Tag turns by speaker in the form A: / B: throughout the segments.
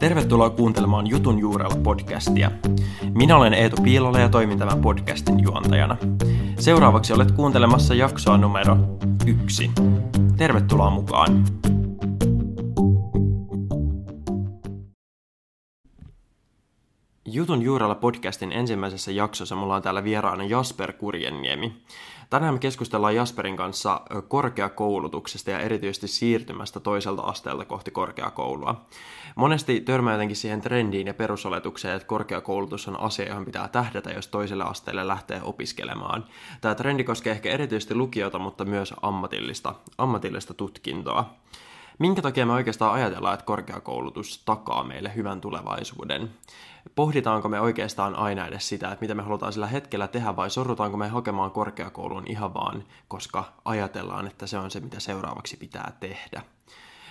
A: Tervetuloa kuuntelemaan Jutun juurella podcastia. Minä olen Eetu Piilola ja toimin tämän podcastin juontajana. Seuraavaksi olet kuuntelemassa jaksoa numero yksi. Tervetuloa mukaan. Jutun juurella podcastin ensimmäisessä jaksossa mulla on täällä vieraana Jasper Kurjenniemi. Tänään me keskustellaan Jasperin kanssa korkeakoulutuksesta ja erityisesti siirtymästä toiselta asteelta kohti korkeakoulua. Monesti törmää jotenkin siihen trendiin ja perusoletukseen, että korkeakoulutus on asia, johon pitää tähdätä, jos toiselle asteelle lähtee opiskelemaan. Tämä trendi koskee ehkä erityisesti lukiota, mutta myös ammatillista, ammatillista tutkintoa. Minkä takia me oikeastaan ajatellaan, että korkeakoulutus takaa meille hyvän tulevaisuuden? Pohditaanko me oikeastaan aina edes sitä, että mitä me halutaan sillä hetkellä tehdä vai sorrutaanko me hakemaan korkeakouluun ihan vaan, koska ajatellaan, että se on se, mitä seuraavaksi pitää tehdä?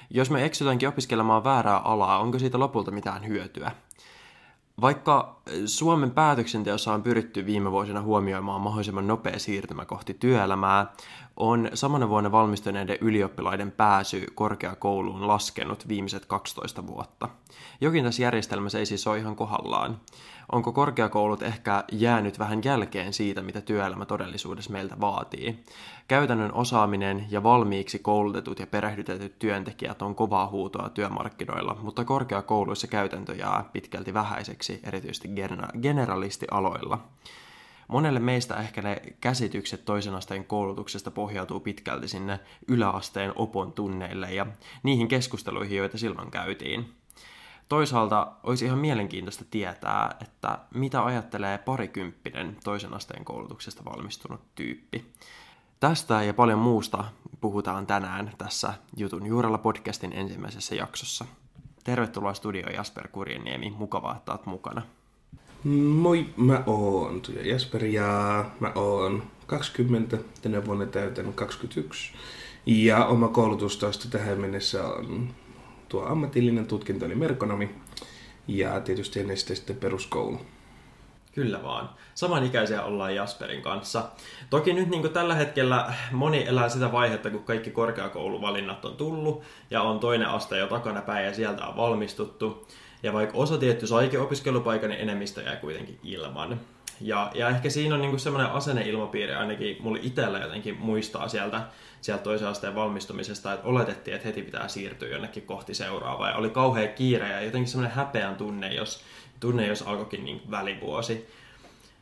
A: Jos me eksytäänkin opiskelemaan väärää alaa, onko siitä lopulta mitään hyötyä? Vaikka Suomen päätöksenteossa on pyritty viime vuosina huomioimaan mahdollisimman nopea siirtymä kohti työelämää, on samana vuonna valmistuneiden ylioppilaiden pääsy korkeakouluun laskenut viimeiset 12 vuotta. Jokin tässä järjestelmässä ei siis ole ihan kohdallaan. Onko korkeakoulut ehkä jäänyt vähän jälkeen siitä, mitä työelämä todellisuudessa meiltä vaatii? Käytännön osaaminen ja valmiiksi koulutetut ja perehdytetyt työntekijät on kovaa huutoa työmarkkinoilla, mutta korkeakouluissa käytäntö jää pitkälti vähäiseksi, erityisesti generalistialoilla. Monelle meistä ehkä ne käsitykset toisen asteen koulutuksesta pohjautuu pitkälti sinne yläasteen opon tunneille ja niihin keskusteluihin, joita silloin käytiin. Toisaalta olisi ihan mielenkiintoista tietää, että mitä ajattelee parikymppinen toisen asteen koulutuksesta valmistunut tyyppi. Tästä ja paljon muusta puhutaan tänään tässä Jutun juurella podcastin ensimmäisessä jaksossa. Tervetuloa studio Jasper Kurjeniemi, mukavaa, että olet mukana.
B: Moi, mä oon Tuija Jasper ja mä oon 20, tänä vuonna täytän 21. Ja oma koulutustausta tähän mennessä on tuo ammatillinen tutkinto eli merkonomi ja tietysti ennen sitä sitten peruskoulu.
A: Kyllä vaan. Samanikäisiä ollaan Jasperin kanssa. Toki nyt niin tällä hetkellä moni elää sitä vaihetta, kun kaikki korkeakouluvalinnat on tullut ja on toinen aste jo takana päin ja sieltä on valmistuttu. Ja vaikka osa tietty saikin opiskelupaikan, niin enemmistö jää kuitenkin ilman. Ja, ja ehkä siinä on niinku semmoinen asenneilmapiiri ainakin mulle itsellä jotenkin muistaa sieltä, sieltä toisen asteen valmistumisesta, että oletettiin, että heti pitää siirtyä jonnekin kohti seuraavaa. Ja oli kauhea kiire ja jotenkin semmoinen häpeän tunne, jos, tunne, jos alkoikin niin välivuosi.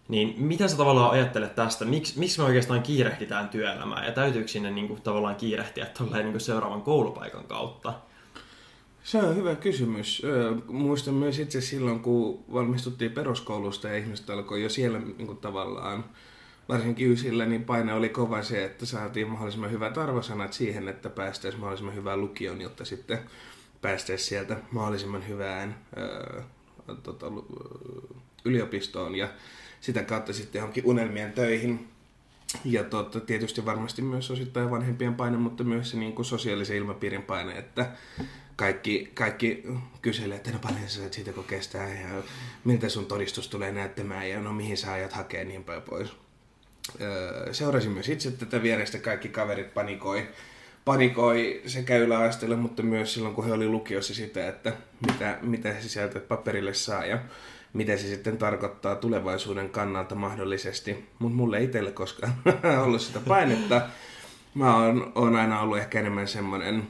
A: Niin mitä sä tavallaan ajattelet tästä? Miks, miksi me oikeastaan kiirehditään työelämään ja täytyykö sinne niin kuin, tavallaan kiirehtiä niin kuin seuraavan koulupaikan kautta?
B: Se on hyvä kysymys. Muistan myös itse silloin, kun valmistuttiin peruskoulusta ja ihmiset alkoi jo siellä niin kuin tavallaan, varsinkin ysillä, niin paine oli kova se, että saatiin mahdollisimman hyvät arvosanat siihen, että päästäisiin mahdollisimman hyvään lukioon, jotta sitten päästäisiin sieltä mahdollisimman hyvään ää, tota, yliopistoon ja sitä kautta sitten johonkin unelmien töihin. Ja totta, tietysti varmasti myös osittain vanhempien paine, mutta myös se niin kuin sosiaalisen ilmapiirin paine, että kaikki, kaikki kyselee, että no paljon sä siitä kun kestää ja miltä sun todistus tulee näyttämään ja no mihin sä ajat hakea niin päin pois. Öö, seurasin myös itse tätä vierestä, kaikki kaverit panikoi, panikoi sekä yläasteella, mutta myös silloin kun he oli lukiossa sitä, että mitä, mitä sisältö paperille saa ja mitä se sitten tarkoittaa tulevaisuuden kannalta mahdollisesti. Mutta mulle itselle koskaan ollut sitä painetta. Mä oon, oon aina ollut ehkä enemmän semmoinen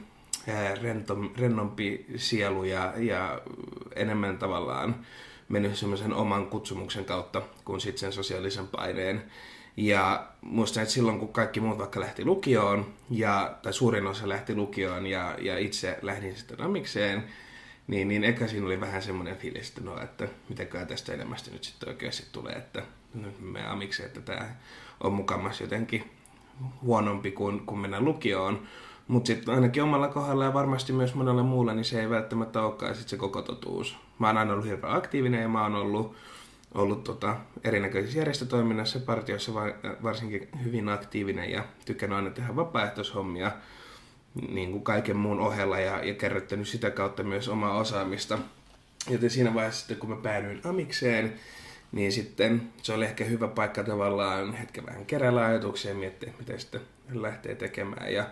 B: rentom, rennompi sielu ja, ja enemmän tavallaan mennyt semmoisen oman kutsumuksen kautta kuin sitten sen sosiaalisen paineen. Ja muistan, että silloin kun kaikki muut vaikka lähti lukioon, ja, tai suurin osa lähti lukioon ja, ja itse lähdin sitten amikseen, niin, niin eka siinä oli vähän semmoinen fiilis, että no, että mitäkään tästä elämästä nyt sitten oikeasti tulee, että nyt me amikseen, että tämä on mukamassa jotenkin huonompi kuin kun mennään lukioon. Mutta sitten ainakin omalla kohdalla ja varmasti myös monella muulla, niin se ei välttämättä olekaan sit se koko totuus. Mä oon aina ollut hirveän aktiivinen ja mä oon ollut, ollut tota, erinäköisissä järjestötoiminnassa, partioissa varsinkin hyvin aktiivinen ja tykkään aina tehdä vapaaehtoishommia niin kuin kaiken muun ohella ja, ja kerryttänyt sitä kautta myös omaa osaamista. Joten siinä vaiheessa sitten, kun mä päädyin amikseen, niin sitten se oli ehkä hyvä paikka tavallaan hetken vähän keräillä ajatuksia ja miettiä, mitä sitten lähtee tekemään. Ja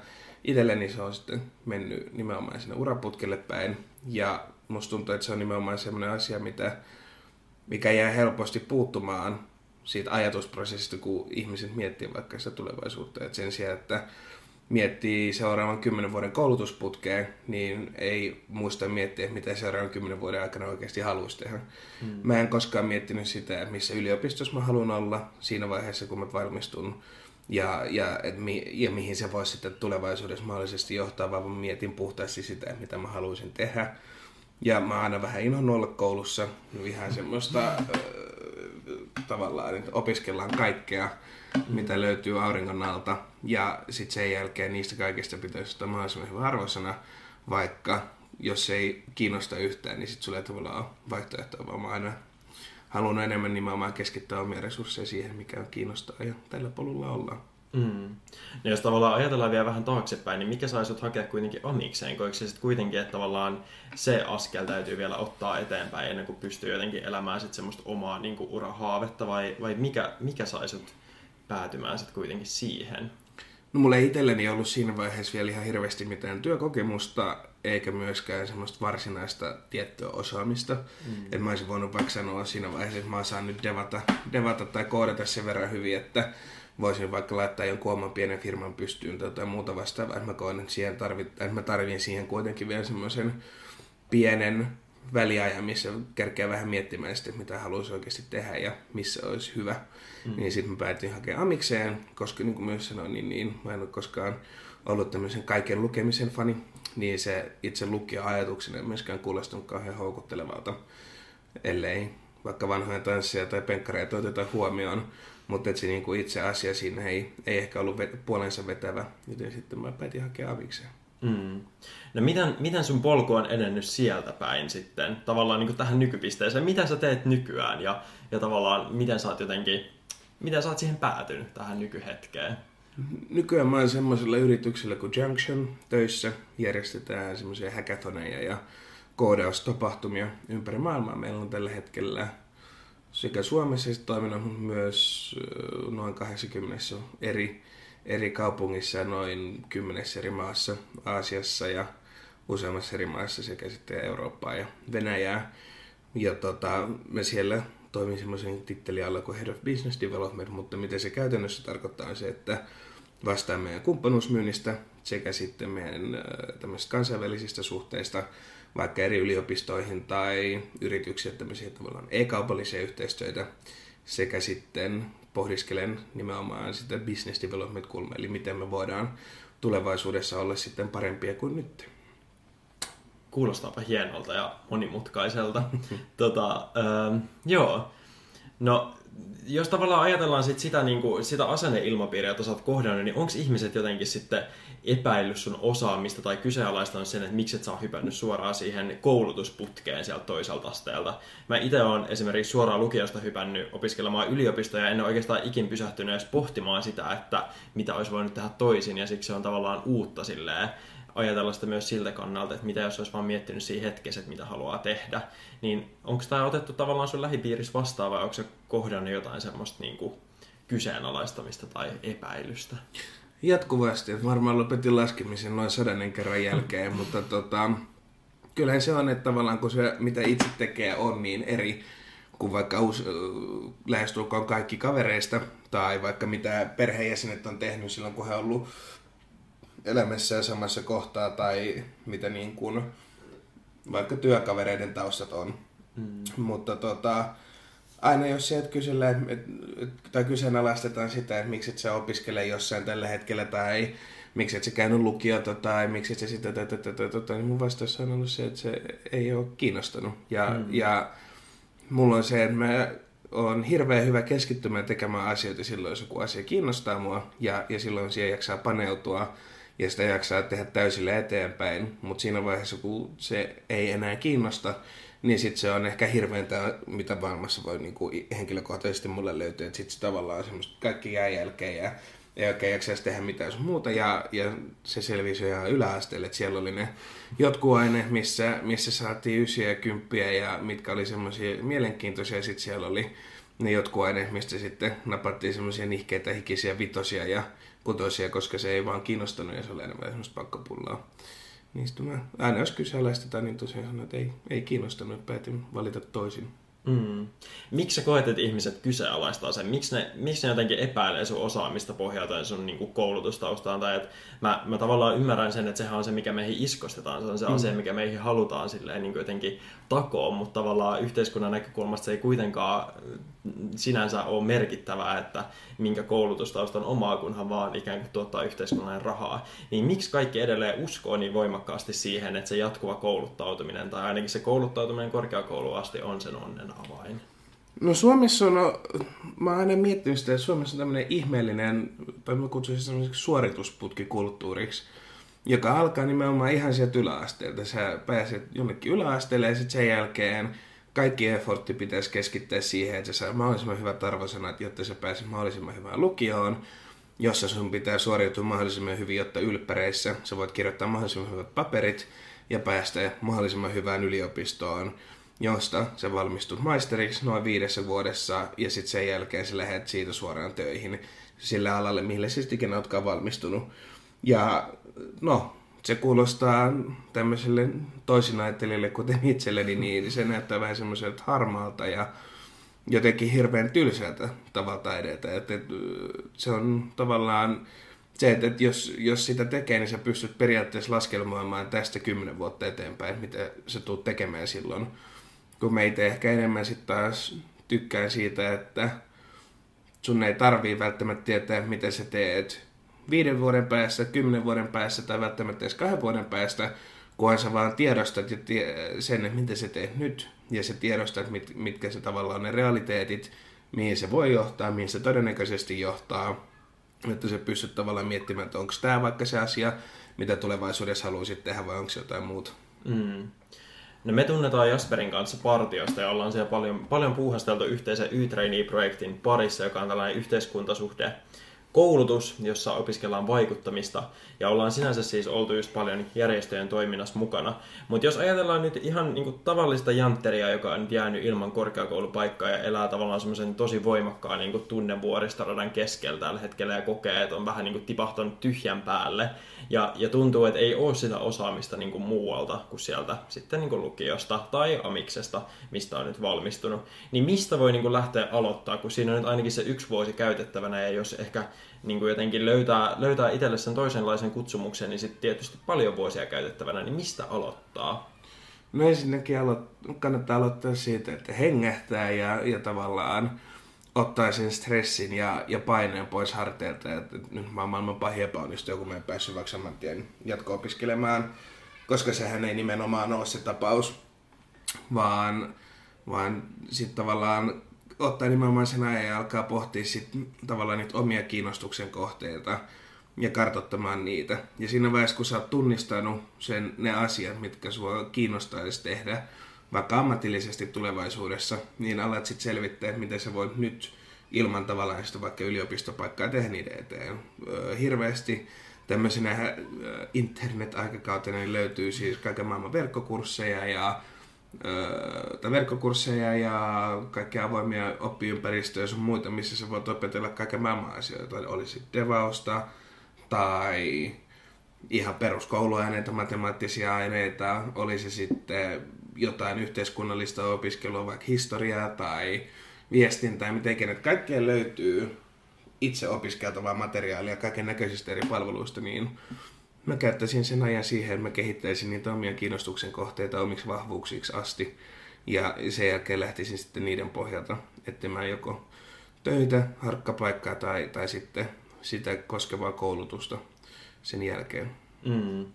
B: itselleni se on sitten mennyt nimenomaan sinne uraputkelle päin. Ja musta tuntuu, että se on nimenomaan semmoinen asia, mitä, mikä jää helposti puuttumaan siitä ajatusprosessista, kun ihmiset miettii vaikka sitä tulevaisuutta. Et sen sijaan, että miettii seuraavan kymmenen vuoden koulutusputkeen, niin ei muista miettiä, mitä seuraavan kymmenen vuoden aikana oikeasti haluaisi tehdä. Mm. Mä en koskaan miettinyt sitä, missä yliopistossa mä haluan olla siinä vaiheessa, kun mä valmistun ja, ja, et mi, ja mihin se voisi sitten tulevaisuudessa mahdollisesti johtaa, vaan mietin puhtaasti sitä, mitä mä haluaisin tehdä. Ja mä aina vähän inhon olla koulussa, ihan semmoista äh, tavallaan, että opiskellaan kaikkea, mitä löytyy auringon alta. Ja sitten sen jälkeen niistä kaikista pitäisi ottaa mahdollisimman hyvä arvosana, vaikka jos ei kiinnosta yhtään, niin sitten sulla ei tavallaan ole vaihtoehtoa, vaan mä aina halunnut enemmän nimenomaan keskittää omia resursseja siihen, mikä kiinnostaa ja tällä polulla ollaan.
A: Mm. No jos tavallaan ajatellaan vielä vähän taaksepäin, niin mikä saisi hakea kuitenkin amikseen? Koiko se sitten kuitenkin, että tavallaan se askel täytyy vielä ottaa eteenpäin ennen kuin pystyy jotenkin elämään sit semmoista omaa niin urahaavetta vai, vai mikä, mikä sai sut päätymään sitten kuitenkin siihen?
B: No mulla ei itselleni ollut siinä vaiheessa vielä ihan hirveästi mitään työkokemusta, eikä myöskään semmoista varsinaista tiettyä osaamista. Mm. Että mä olisin voinut vaikka sanoa siinä vaiheessa, että mä osaan nyt devata, devata tai koodata sen verran hyvin, että voisin vaikka laittaa jonkun oman pienen firman pystyyn tai jotain muuta vastaavaa. Että mä koen, että, siihen tarvit, että mä tarvin siihen kuitenkin vielä semmoisen pienen väliajan, missä kerkeä vähän miettimään sitten, mitä haluaisi oikeasti tehdä ja missä olisi hyvä. Mm. Niin sitten mä päätin hakea amikseen, koska niin kuin myös sanoin, niin, niin mä en ole koskaan ollut tämmöisen kaiken lukemisen fani, niin se itse lukija-ajatuksena ei myöskään kuulostunut kauhean houkuttelevalta, ellei vaikka vanhoja tansseja tai penkkareita oteta huomioon, mutta se niinku itse asia siinä ei, ei ehkä ollut puolensa vetävä, joten sitten mä päätin hakea amikseen.
A: Mm. No miten, miten sun polku on edennyt sieltä päin sitten, tavallaan niin tähän nykypisteeseen? Mitä sä teet nykyään ja, ja tavallaan miten sä oot jotenkin, miten sä oot siihen päätynyt tähän nykyhetkeen?
B: Nykyään mä oon semmoisella yrityksellä kuin Junction töissä. Järjestetään semmoisia hackathoneja ja koodaustapahtumia ympäri maailmaa. Meillä on tällä hetkellä sekä Suomessa että toiminut myös noin 80 eri, eri kaupungissa ja noin 10 eri maassa Aasiassa ja useammassa eri maassa sekä sitten Eurooppaa ja Venäjää. Ja tota, me siellä toimin semmoisen tittelin alla kuin Head of Business Development, mutta mitä se käytännössä tarkoittaa on se, että vastaan meidän kumppanuusmyynnistä sekä sitten meidän tämmöisistä kansainvälisistä suhteista vaikka eri yliopistoihin tai yrityksiä tämmöisiä tavallaan e-kaupallisia yhteistyötä sekä sitten pohdiskelen nimenomaan sitä business development kulma, eli miten me voidaan tulevaisuudessa olla sitten parempia kuin nyt.
A: Kuulostaapa hienolta ja monimutkaiselta. tota, ähm, joo, no jos tavallaan ajatellaan sit sitä, niin kuin, sitä asenneilmapiiriä, jota sä oot kohdannut, niin onko ihmiset jotenkin sitten epäillyt sun osaamista tai kyseenalaistanut sen, että miksi et sä oot hypännyt suoraan siihen koulutusputkeen sieltä toiselta asteelta. Mä itse olen esimerkiksi suoraan lukiosta hypännyt opiskelemaan yliopistoja ja en ole oikeastaan ikin pysähtynyt edes pohtimaan sitä, että mitä olisi voinut tehdä toisin ja siksi se on tavallaan uutta silleen ajatella sitä myös siltä kannalta, että mitä jos olisi vaan miettinyt siinä hetkessä, että mitä haluaa tehdä. Niin onko tämä otettu tavallaan sun lähipiirissä vastaan vai onko se kohdannut jotain semmoista niin kuin kyseenalaistamista tai epäilystä?
B: Jatkuvasti. Varmaan lopetin laskemisen noin sadannen kerran jälkeen, mutta tota, kyllähän se on, että tavallaan kun se mitä itse tekee on niin eri kuin vaikka us, lähestulkoon kaikki kavereista tai vaikka mitä perheenjäsenet on tehnyt silloin, kun he on ollut elämässä samassa kohtaa tai mitä niin kuin vaikka työkavereiden taustat on. Mm. Mutta tota, aina jos sieltä kysellään, et, et, tai kyseenalaistetaan sitä, että miksi et sä opiskele jossain tällä hetkellä tai miksi et sä käynyt lukiota tai miksi et sä sitä, tätä, tätä, tätä, niin mun vastaus on ollut se, että se ei ole kiinnostanut. Ja, mm. ja mulla on se, että mä on hirveän hyvä keskittymään tekemään asioita silloin, jos joku asia kiinnostaa mua ja, ja silloin siihen jaksaa paneutua ja sitä jaksaa tehdä täysillä eteenpäin, mutta siinä vaiheessa, kun se ei enää kiinnosta, niin sitten se on ehkä hirveintä, mitä maailmassa voi niin kuin henkilökohtaisesti mulle löytyä, että sitten tavallaan semmoista kaikki jää jälkeen ja ei oikein jaksaisi tehdä mitään muuta, ja, ja se selvisi ihan yläasteelle, että siellä oli ne jotkut aine, missä, missä saatiin ysiä ja kymppiä, ja mitkä oli semmoisia mielenkiintoisia, sitten siellä oli ne jotkut aine, mistä sitten napattiin semmoisia nihkeitä, hikisiä vitosia ja kutosia, koska se ei vaan kiinnostanut, ja se oli enemmän semmoista pakkapullaa. niistä mä aina jos kyseenalaistetaan, niin tosiaan sanoin, että ei, ei kiinnostanut, päätin valita toisin.
A: Mm. Miksi sä koet, että ihmiset kyseenalaistaa sen? Miksi ne, miksi ne jotenkin epäilee sun osaamista pohjalta sun niin kuin koulutustaustaan? Tai että mä, mä tavallaan ymmärrän sen, että sehän on se, mikä meihin iskostetaan. Se on se mm. asia, mikä meihin halutaan silleen niin kuin jotenkin takoon, mutta tavallaan yhteiskunnan näkökulmasta se ei kuitenkaan sinänsä ole merkittävää, että minkä koulutustaustan omaa, kunhan vaan ikään kuin tuottaa yhteiskunnan rahaa. Niin miksi kaikki edelleen uskoo niin voimakkaasti siihen, että se jatkuva kouluttautuminen, tai ainakin se kouluttautuminen korkeakouluun asti on sen onnen avain?
B: No Suomessa on, no, mä oon aina miettinyt sitä, että Suomessa on tämmöinen ihmeellinen, tai mä kutsuisin semmoiseksi suoritusputkikulttuuriksi, joka alkaa nimenomaan ihan sieltä yläasteelta. Sä pääset jonnekin yläasteelle ja sitten sen jälkeen kaikki effortti pitäisi keskittää siihen, että sä saa mahdollisimman hyvät arvosanat, jotta sä pääset mahdollisimman hyvään lukioon, jossa sun pitää suoriutua mahdollisimman hyvin, jotta ylppäreissä sä voit kirjoittaa mahdollisimman hyvät paperit ja päästä mahdollisimman hyvään yliopistoon, josta sä valmistut maisteriksi noin viidessä vuodessa ja sitten sen jälkeen sä lähdet siitä suoraan töihin sille alalle, mille siis ikinä ootkaan valmistunut. Ja no, se kuulostaa tämmöiselle toisinajattelijalle, kuten itselleni, niin se näyttää vähän semmoiselta harmaalta ja jotenkin hirveän tylsältä tavalta edetä. Että, se on tavallaan se, että, jos, jos sitä tekee, niin sä pystyt periaatteessa laskelmoimaan tästä kymmenen vuotta eteenpäin, mitä sä tuut tekemään silloin. Kun meitä ehkä enemmän sitten taas tykkää siitä, että sun ei tarvii välttämättä tietää, mitä sä teet viiden vuoden päässä, kymmenen vuoden päässä tai välttämättä edes kahden vuoden päästä, kunhan sä vaan tiedostat ja tie, sen, mitä sä teet nyt, ja sä tiedostat, mit, mitkä se tavallaan on ne realiteetit, mihin se voi johtaa, mihin se todennäköisesti johtaa, että sä pystyt tavallaan miettimään, että onko tämä vaikka se asia, mitä tulevaisuudessa haluaisit tehdä vai onko jotain muuta. Mm.
A: No me tunnetaan Jasperin kanssa partioista ja ollaan siellä paljon, paljon puuhasteltu yhteisen Y-Trainee-projektin parissa, joka on tällainen yhteiskuntasuhde koulutus, jossa opiskellaan vaikuttamista ja ollaan sinänsä siis oltu just paljon järjestöjen toiminnassa mukana. Mutta jos ajatellaan nyt ihan niinku tavallista jantteria, joka on nyt jäänyt ilman korkeakoulupaikkaa ja elää tavallaan semmoisen tosi voimakkaan niinku tunnevuoristoradan keskellä tällä hetkellä ja kokee, että on vähän niinku tipahtanut tyhjän päälle ja, ja tuntuu, että ei ole sitä osaamista niinku muualta kuin sieltä sitten niinku lukiosta tai amiksesta, mistä on nyt valmistunut. Niin mistä voi niinku lähteä aloittaa, kun siinä on nyt ainakin se yksi vuosi käytettävänä ja jos ehkä niin kuin jotenkin löytää, löytää itselle sen toisenlaisen kutsumuksen, niin sitten tietysti paljon vuosia käytettävänä, niin mistä aloittaa?
B: No ensinnäkin alo- kannattaa aloittaa siitä, että hengähtää ja, ja tavallaan ottaa sen stressin ja, ja paineen pois harteilta. Että nyt mä oon maailman pahin epäonnistuja, kun mä en päässyt vaikka tien jatko-opiskelemaan, koska sehän ei nimenomaan ole se tapaus, vaan, vaan sitten tavallaan ottaa nimenomaan sen ajan ja alkaa pohtia sit tavallaan niitä omia kiinnostuksen kohteita ja kartottamaan niitä. Ja siinä vaiheessa, kun sä oot tunnistanut sen, ne asiat, mitkä sua kiinnostaisi tehdä, vaikka ammatillisesti tulevaisuudessa, niin alat sitten selvittää, että miten sä voit nyt ilman tavallaan sitä vaikka yliopistopaikkaa tehdä niiden eteen. Hirveästi tämmöisenä internet-aikakautena niin löytyy siis kaiken maailman verkkokursseja ja tai verkkokursseja ja kaikkia avoimia oppiympäristöjä sun muita, missä sä voit opetella kaiken maailman asioita. Olisi devausta tai ihan peruskouluaineita, matemaattisia aineita, olisi sitten jotain yhteiskunnallista opiskelua, vaikka historiaa tai viestintää, miten ikinä. Kaikkeen löytyy itse opiskeltavaa materiaalia kaiken näköisistä eri palveluista, niin mä käyttäisin sen ajan siihen, että mä kehittäisin niitä omia kiinnostuksen kohteita omiksi vahvuuksiksi asti. Ja sen jälkeen lähtisin sitten niiden pohjalta mä joko töitä, harkkapaikkaa tai, tai sitten sitä koskevaa koulutusta sen jälkeen. Mm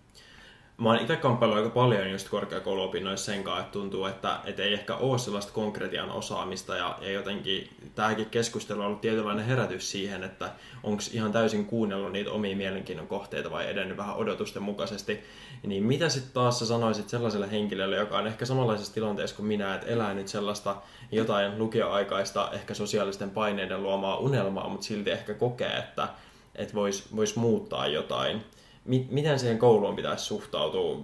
A: mä oon itse kamppaillut aika paljon just korkeakouluopinnoissa sen kanssa, että tuntuu, että, että ei ehkä ole sellaista konkretian osaamista ja, ja jotenkin tämäkin keskustelu on ollut tietynlainen herätys siihen, että onko ihan täysin kuunnellut niitä omia mielenkiinnon kohteita vai edennyt vähän odotusten mukaisesti. Niin mitä sitten taas sä sanoisit sellaiselle henkilölle, joka on ehkä samanlaisessa tilanteessa kuin minä, että elää nyt sellaista jotain lukioaikaista, ehkä sosiaalisten paineiden luomaa unelmaa, mutta silti ehkä kokee, että, että voisi vois muuttaa jotain miten siihen kouluun pitäisi suhtautua?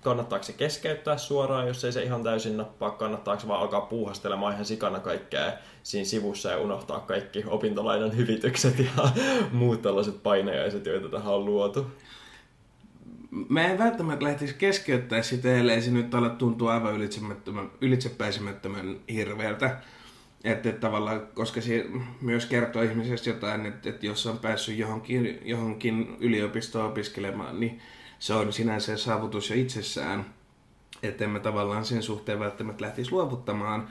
A: Kannattaako se keskeyttää suoraan, jos ei se ihan täysin nappaa? Kannattaako se vaan alkaa puuhastelemaan ihan sikana kaikkea siinä sivussa ja unohtaa kaikki opintolainan hyvitykset ja muut tällaiset painajaiset, joita tähän on luotu?
B: Mä en välttämättä lähtisi keskeyttää sitä, ellei se nyt ala tuntua aivan ylitsepääsemättömän hirveältä. Että, tavallaan, koska se myös kertoo ihmisestä jotain, että, että jos on päässyt johonkin, johonkin yliopistoon opiskelemaan, niin se on sinänsä saavutus jo itsessään. Että en mä tavallaan sen suhteen välttämättä lähtisi luovuttamaan.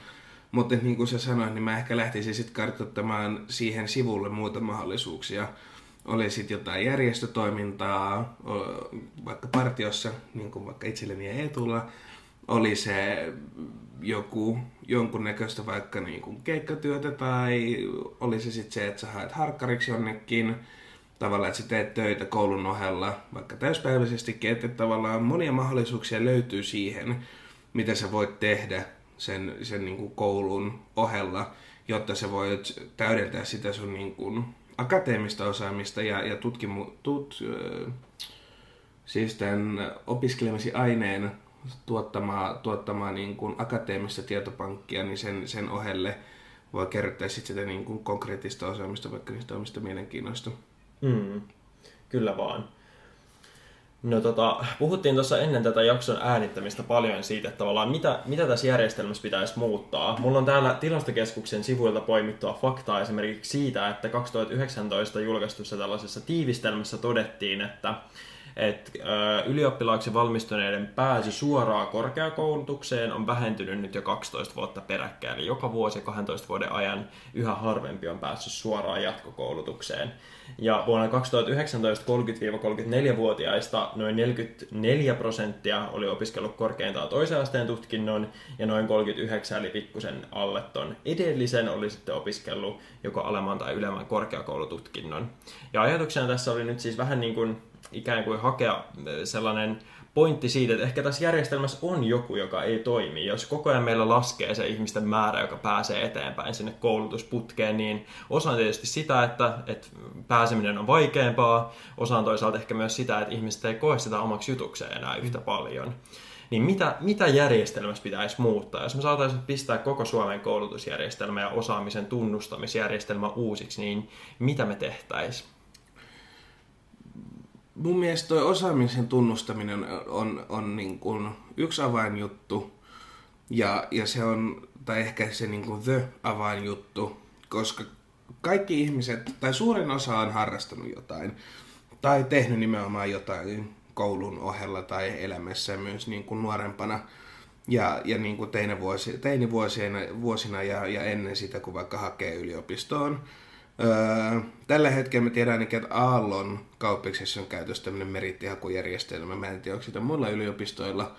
B: Mutta niin kuin sä sanoit, niin mä ehkä lähtisin sitten kartoittamaan siihen sivulle muita mahdollisuuksia. Oli sitten jotain järjestötoimintaa, vaikka partiossa, niin kuin vaikka itselleni ja Eetulla, oli se joku jonkunnäköistä vaikka niin kuin keikkatyötä tai oli se sitten se, että sä haet harkkariksi jonnekin, tavallaan, että sä teet töitä koulun ohella, vaikka täyspäiväisestikin, että tavallaan monia mahdollisuuksia löytyy siihen, mitä sä voit tehdä sen, sen niin kuin koulun ohella, jotta sä voit täydentää sitä sun niin kuin akateemista osaamista ja, ja tutkimu, tut, siis tämän opiskelemasi aineen tuottamaa, tuottamaa niin kuin akateemista tietopankkia, niin sen, sen ohelle voi kertoa sitten sitä niin kuin konkreettista osaamista, vaikka niistä omista mielenkiinnoista.
A: Mm, kyllä vaan. No tota, puhuttiin tuossa ennen tätä jakson äänittämistä paljon siitä, että tavallaan mitä, mitä tässä järjestelmässä pitäisi muuttaa. Mulla on täällä tilastokeskuksen sivuilta poimittua faktaa esimerkiksi siitä, että 2019 julkaistussa tällaisessa tiivistelmässä todettiin, että että ylioppilaaksi valmistuneiden pääsy suoraan korkeakoulutukseen on vähentynyt nyt jo 12 vuotta peräkkäin. Eli joka vuosi 12 vuoden ajan yhä harvempi on päässyt suoraan jatkokoulutukseen. Ja vuonna 2019 30-34-vuotiaista noin 44 prosenttia oli opiskellut korkeintaan toisen asteen tutkinnon ja noin 39 eli pikkusen alle ton edellisen oli sitten opiskellut joko alemman tai ylemmän korkeakoulututkinnon. Ja ajatuksena tässä oli nyt siis vähän niin kuin ikään kuin hakea sellainen pointti siitä, että ehkä tässä järjestelmässä on joku, joka ei toimi. Jos koko ajan meillä laskee se ihmisten määrä, joka pääsee eteenpäin sinne koulutusputkeen, niin osa on tietysti sitä, että, että pääseminen on vaikeampaa, osa on toisaalta ehkä myös sitä, että ihmiset ei koe sitä omaksi jutukseen enää yhtä paljon. Niin mitä, mitä järjestelmässä pitäisi muuttaa? Jos me saataisiin pistää koko Suomen koulutusjärjestelmä ja osaamisen tunnustamisjärjestelmä uusiksi, niin mitä me tehtäisiin?
B: Mun mielestä toi osaamisen tunnustaminen on, on niin kuin yksi avainjuttu. Ja, ja se on, tai ehkä se niin kuin the avainjuttu, koska kaikki ihmiset, tai suurin osa on harrastanut jotain, tai tehnyt nimenomaan jotain koulun ohella tai elämässä myös niin kuin nuorempana. Ja, ja niin kuin teinivuosina, teinivuosina vuosina ja, ja ennen sitä, kun vaikka hakee yliopistoon Öö, tällä hetkellä me tiedän ainakin, että Aallon kauppiksessa on käytössä tämmöinen merittihakujärjestelmä. Mä en tiedä, onko sitä muilla yliopistoilla,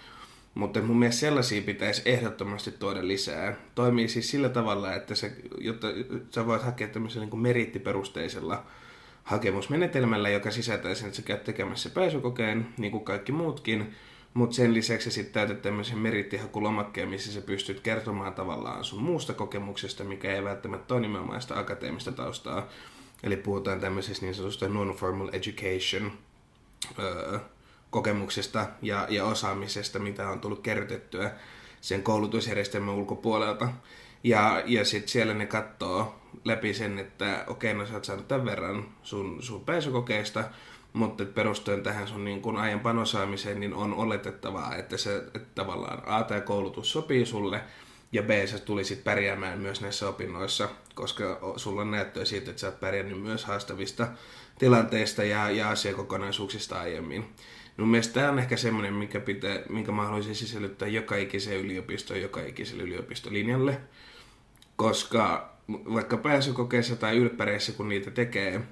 B: mutta mun mielestä sellaisia pitäisi ehdottomasti tuoda lisää. Toimii siis sillä tavalla, että se, jotta sä voit hakea tämmöisellä niin merittiperusteisella hakemusmenetelmällä, joka sisältää sen, että sä käyt tekemässä pääsykokeen, niin kuin kaikki muutkin, mutta sen lisäksi sitten täytät tämmöisen merittihakulomakkeen, missä sä pystyt kertomaan tavallaan sun muusta kokemuksesta, mikä ei välttämättä ole nimenomaan sitä akateemista taustaa. Eli puhutaan tämmöisestä niin sanotusta non-formal education öö, kokemuksesta ja, ja osaamisesta, mitä on tullut kertettyä sen koulutusjärjestelmän ulkopuolelta. Ja, ja sitten siellä ne katsoo läpi sen, että okei, okay, no sä oot saanut tämän verran sun, sun pääsykokeista, mutta perustuen tähän sun niin kun aiempaan osaamiseen, niin on oletettavaa, että se että tavallaan A, tämä koulutus sopii sulle, ja B, sä tulisit pärjäämään myös näissä opinnoissa, koska sulla on näyttöä siitä, että sä oot pärjännyt myös haastavista tilanteista ja, ja asiakokonaisuuksista aiemmin. Mun mielestä tämä on ehkä semmoinen, mikä, pitää, minkä mä haluaisin sisällyttää joka ikiseen yliopistoon, joka ikiselle yliopistolinjalle, koska vaikka pääsykokeissa tai ylppäreissä, kun niitä tekee,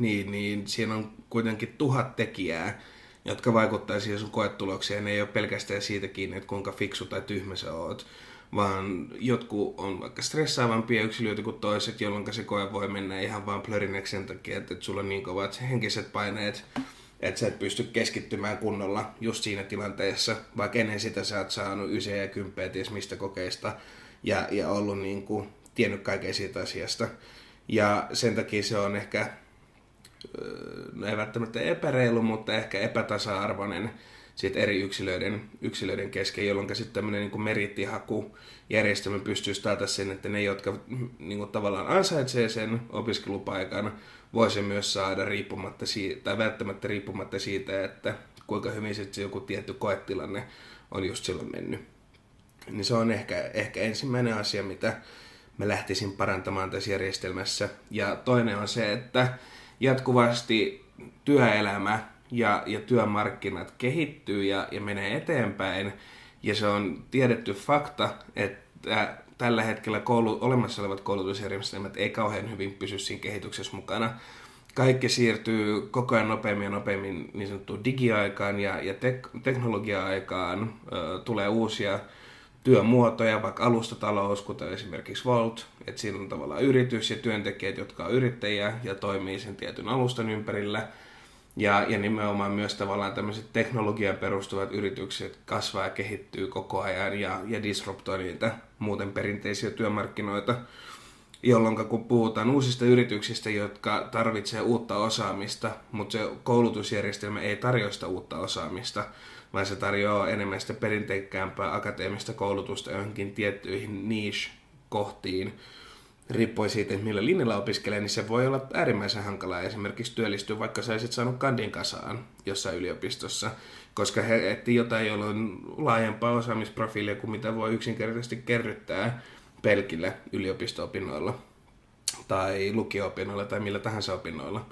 B: niin, niin siinä on kuitenkin tuhat tekijää, jotka vaikuttaa siihen sun koetulokseen. Ne ei ole pelkästään siitä kiinni, että kuinka fiksu tai tyhmä sä oot, vaan jotkut on vaikka stressaavampia yksilöitä kuin toiset, jolloin se koe voi mennä ihan vaan plörineksi sen takia, että, sulla on niin kovat henkiset paineet, että sä et pysty keskittymään kunnolla just siinä tilanteessa, vaikka ennen sitä sä oot saanut ysiä ja kymppejä ties mistä kokeista ja, ja ollut niin kuin, tiennyt kaiken siitä asiasta. Ja sen takia se on ehkä no ei välttämättä epäreilu, mutta ehkä epätasa-arvoinen sit eri yksilöiden, yksilöiden kesken, jolloin sitten tämmöinen niin merittihakujärjestelmä pystyy taata sen, että ne, jotka niin kuin tavallaan ansaitsee sen opiskelupaikan, voi sen myös saada riippumatta siitä, tai välttämättä riippumatta siitä, että kuinka hyvin sitten joku tietty koetilanne on just silloin mennyt. Niin se on ehkä, ehkä ensimmäinen asia, mitä mä lähtisin parantamaan tässä järjestelmässä. Ja toinen on se, että jatkuvasti työelämä ja, ja työmarkkinat kehittyy ja, ja menee eteenpäin. Ja se on tiedetty fakta, että tällä hetkellä koulu, olemassa olevat koulutusjärjestelmät ei kauhean hyvin pysy siinä kehityksessä mukana. Kaikki siirtyy koko ajan nopeammin ja nopeammin niin sanottuun digiaikaan ja, ja tek- teknologia-aikaan. Ö, tulee uusia työmuotoja, vaikka alustatalous, kuten esimerkiksi Volt, että siinä on tavallaan yritys ja työntekijät, jotka on yrittäjiä ja toimii sen tietyn alustan ympärillä. Ja, ja nimenomaan myös tavallaan tämmöiset teknologiaan perustuvat yritykset kasvaa ja kehittyy koko ajan ja, ja disruptoi niitä muuten perinteisiä työmarkkinoita. Jolloin kun puhutaan uusista yrityksistä, jotka tarvitsevat uutta osaamista, mutta se koulutusjärjestelmä ei tarjoa sitä uutta osaamista, vaan se tarjoaa enemmän sitä perinteikkäämpää akateemista koulutusta johonkin tiettyihin niche-kohtiin, riippuen siitä, että millä linjalla opiskelee, niin se voi olla äärimmäisen hankalaa esimerkiksi työllistyä, vaikka sä olisit saanut kandin kasaan jossain yliopistossa, koska he etsivät jotain, jolla on laajempaa osaamisprofiilia kuin mitä voi yksinkertaisesti kerryttää pelkillä yliopisto-opinnoilla tai lukio-opinnoilla tai millä tahansa opinnoilla.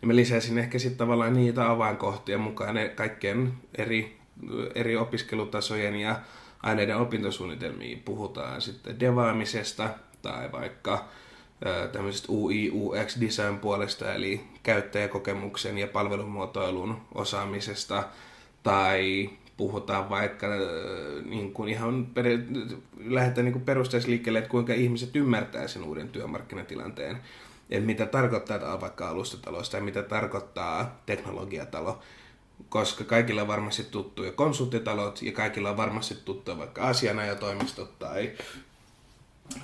B: Ja mä lisäisin ehkä sitten tavallaan niitä avainkohtia mukaan ne kaikkien eri, eri opiskelutasojen ja aineiden opintosuunnitelmiin. Puhutaan sitten devaamisesta tai vaikka tämmöisestä UI, UX design puolesta, eli käyttäjäkokemuksen ja palvelumuotoilun osaamisesta, tai puhutaan vaikka niin kuin ihan lähdetään niin perusteisliikkeelle, että kuinka ihmiset ymmärtää sen uuden työmarkkinatilanteen. Että mitä tarkoittaa vaikka alustatalosta ja mitä tarkoittaa teknologiatalo. Koska kaikilla on varmasti tuttuja konsulttitalot ja kaikilla on varmasti tuttuja vaikka asianajatoimistot tai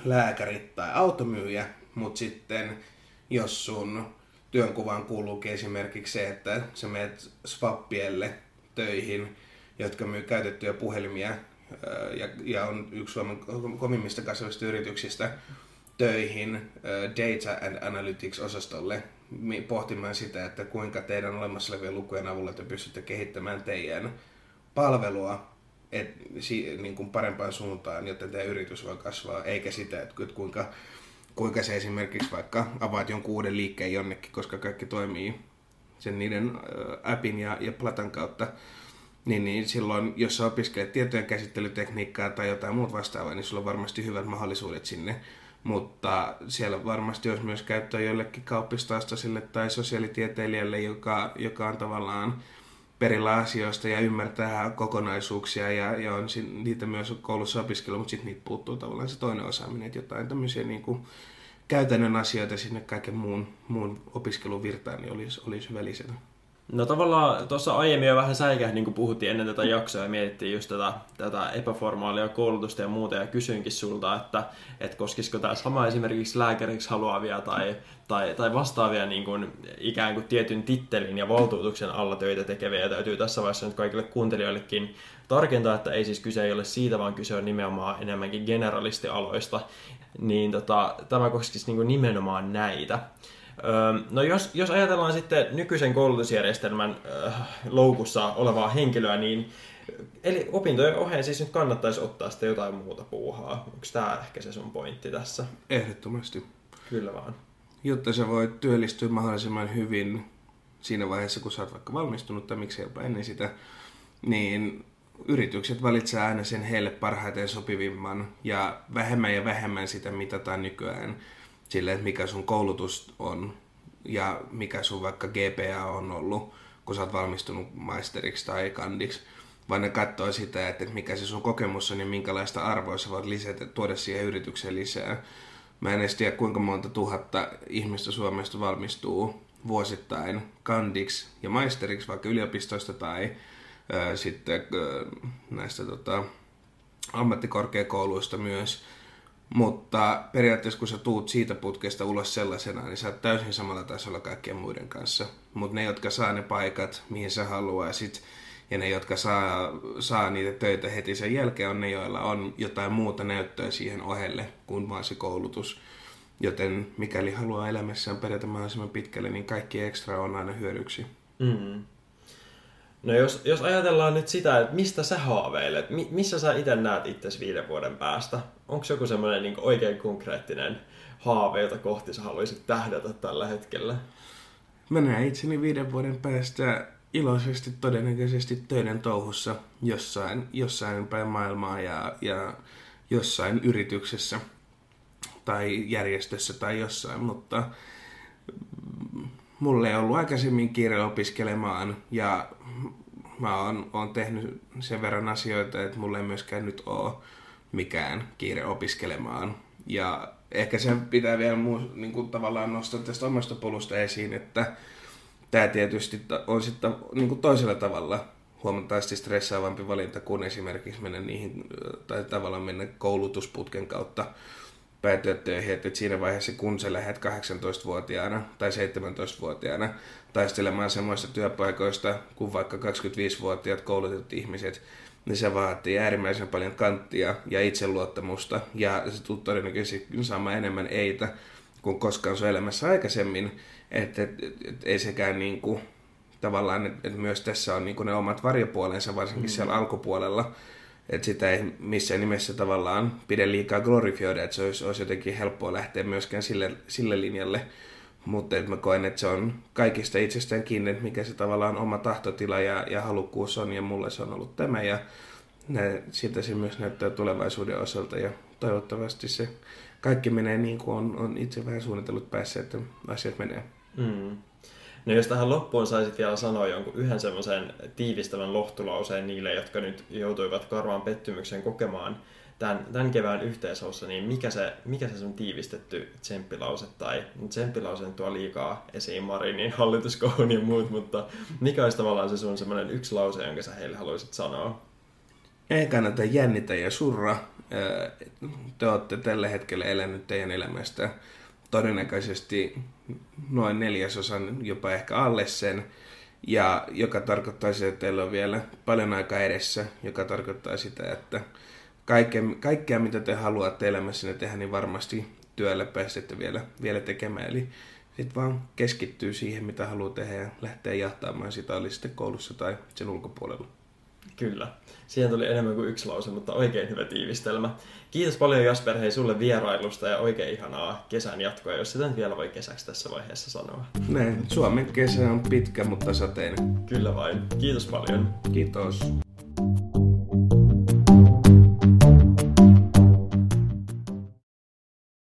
B: lääkärit tai automyyjä, mutta sitten jos sun työnkuvaan kuuluukin esimerkiksi se, että sä menet swappielle töihin, jotka myy käytettyjä puhelimia ja, ja on yksi Suomen kovimmista kasvavista yrityksistä töihin Data and Analytics-osastolle pohtimaan sitä, että kuinka teidän olemassa olevien lukujen avulla te pystytte kehittämään teidän palvelua et, si, niin kuin parempaan suuntaan, jotta teidän yritys voi kasvaa, eikä sitä, että kuinka, kuinka se esimerkiksi vaikka avaat jonkun uuden liikkeen jonnekin, koska kaikki toimii sen niiden appin ja, ja platan kautta, niin, niin silloin, jos sä opiskelet tietojen käsittelytekniikkaa tai jotain muuta vastaavaa, niin sulla on varmasti hyvät mahdollisuudet sinne. Mutta siellä varmasti olisi myös käyttöä jollekin kauppistaastasille tai sosiaalitieteilijälle, joka, joka on tavallaan perillä asioista ja ymmärtää kokonaisuuksia ja, ja on niitä myös koulussa opiskellut, mutta sitten niitä puuttuu tavallaan se toinen osaaminen, että jotain tämmöisiä niin kuin käytännön asioita sinne kaiken muun, muun opiskelun virtaan niin olisi, olisi hyvä lisätä.
A: No tavallaan tuossa aiemmin jo vähän säikäh, niin kuin puhuttiin ennen tätä jaksoa ja mietittiin just tätä, tätä epäformaalia koulutusta ja muuta ja kysyinkin sulta, että, että koskisiko tämä sama esimerkiksi lääkäriksi haluavia tai, tai, tai vastaavia niin kuin, ikään kuin tietyn tittelin ja valtuutuksen alla töitä tekeviä ja täytyy tässä vaiheessa nyt kaikille kuuntelijoillekin tarkentaa, että ei siis kyse ei ole siitä, vaan kyse on nimenomaan enemmänkin generalistialoista, niin tota, tämä koskisi niin kuin nimenomaan näitä. No jos, jos ajatellaan sitten nykyisen koulutusjärjestelmän loukussa olevaa henkilöä, niin eli opintojen oheen siis nyt kannattaisi ottaa sitten jotain muuta puuhaa. Onko tämä ehkä se sun pointti tässä?
B: Ehdottomasti.
A: Kyllä vaan.
B: Jotta sä voit työllistyä mahdollisimman hyvin siinä vaiheessa, kun sä oot vaikka valmistunut tai miksei jopa ennen sitä, niin yritykset valitsevat aina sen heille parhaiten sopivimman ja vähemmän ja vähemmän sitä mitataan nykyään sille, että mikä sun koulutus on ja mikä sun vaikka GPA on ollut, kun sä oot valmistunut maisteriksi tai kandiksi, vaan ne katsoo sitä, että mikä se sun kokemus on ja minkälaista arvoa sä voit lisätä, tuoda siihen yritykseen lisää. Mä en edes tiedä, kuinka monta tuhatta ihmistä Suomesta valmistuu vuosittain kandiksi ja maisteriksi vaikka yliopistoista tai ää, sitten ää, näistä tota, ammattikorkeakouluista myös. Mutta periaatteessa kun sä tuut siitä putkesta ulos sellaisena, niin sä oot täysin samalla tasolla kaikkien muiden kanssa. Mutta ne, jotka saa ne paikat, mihin sä haluaisit, ja ne, jotka saa, saa niitä töitä heti sen jälkeen, on ne, joilla on jotain muuta näyttöä siihen ohelle kuin vaan se koulutus. Joten mikäli haluaa elämässään pärjätä mahdollisimman pitkälle, niin kaikki ekstra on aina hyödyksi.
A: Mm. No jos, jos ajatellaan nyt sitä, että mistä sä haaveilet, mi, missä sä itse näet itse viiden vuoden päästä? Onko joku semmoinen niin oikein konkreettinen haave, jota kohti sä haluaisit tähdätä tällä hetkellä?
B: Mä näen itseni viiden vuoden päästä iloisesti todennäköisesti töiden touhussa jossain, jossain päin maailmaa ja, ja jossain yrityksessä tai järjestössä tai jossain, mutta mulle ei ollut aikaisemmin kiire opiskelemaan ja mä oon, oon tehnyt sen verran asioita, että mulle ei myöskään nyt ole mikään kiire opiskelemaan. Ja ehkä sen pitää vielä muu, niin kuin tavallaan nostaa tästä omasta polusta esiin, että tämä tietysti on sitten niin kuin toisella tavalla huomattavasti stressaavampi valinta kuin esimerkiksi mennä niihin, tai tavallaan mennä koulutusputken kautta päätyä töihin, että siinä vaiheessa kun sä lähdet 18-vuotiaana tai 17-vuotiaana taistelemaan semmoista työpaikoista kuin vaikka 25-vuotiaat koulutetut ihmiset, niin se vaatii äärimmäisen paljon kanttia ja itseluottamusta. Ja se tulee todennäköisesti saamaan enemmän eitä kuin koskaan sun elämässä aikaisemmin, että et, et, et, ei sekään niin kuin, tavallaan, että et myös tässä on niin kuin ne omat varjopuolensa, varsinkin mm. siellä alkupuolella, että sitä ei missään nimessä tavallaan pidä liikaa glorifioida, että se olisi, olisi jotenkin helppoa lähteä myöskään sille, sille linjalle. Mutta mä koen, että se on kaikista itsestään kiinni, että mikä se tavallaan oma tahtotila ja, ja halukkuus on, ja mulle se on ollut tämä, ja nä, siltä se myös näyttää tulevaisuuden osalta, ja toivottavasti se kaikki menee niin kuin on, on itse vähän suunnitellut päässä, että asiat menee. Mm.
A: No jos tähän loppuun saisit vielä sanoa jonkun yhden semmoisen tiivistävän lohtulauseen niille, jotka nyt joutuivat karvaan pettymyksen kokemaan tämän, tämän kevään yhteisössä, niin mikä se, mikä se sun tiivistetty tsemppilause, tai tsemppilause tuo liikaa esiin Marinin hallituskohun ja muut, mutta mikä olisi tavallaan se sun semmoinen yksi lause, jonka sä heille haluaisit sanoa?
B: Ei kannata jännitä ja surra. Te olette tällä hetkellä elänyt teidän elämästä todennäköisesti noin neljäsosan, jopa ehkä alle sen, ja joka tarkoittaa sitä, että teillä on vielä paljon aikaa edessä, joka tarkoittaa sitä, että kaikkea, kaikkea mitä te haluatte elämässänne tehdä, niin varmasti työllä pääsette vielä, vielä tekemään. Eli sitten vaan keskittyy siihen, mitä haluaa tehdä ja lähtee jahtaamaan sitä, oli sitten koulussa tai sen ulkopuolella.
A: Kyllä. Siihen tuli enemmän kuin yksi lause, mutta oikein hyvä tiivistelmä. Kiitos paljon Jasper hei sulle vierailusta ja oikein ihanaa kesän jatkoa, jos sitä vielä voi kesäksi tässä vaiheessa sanoa.
B: Näin, Suomen kesä on pitkä, mutta sateinen.
A: Kyllä vain. Kiitos paljon.
B: Kiitos.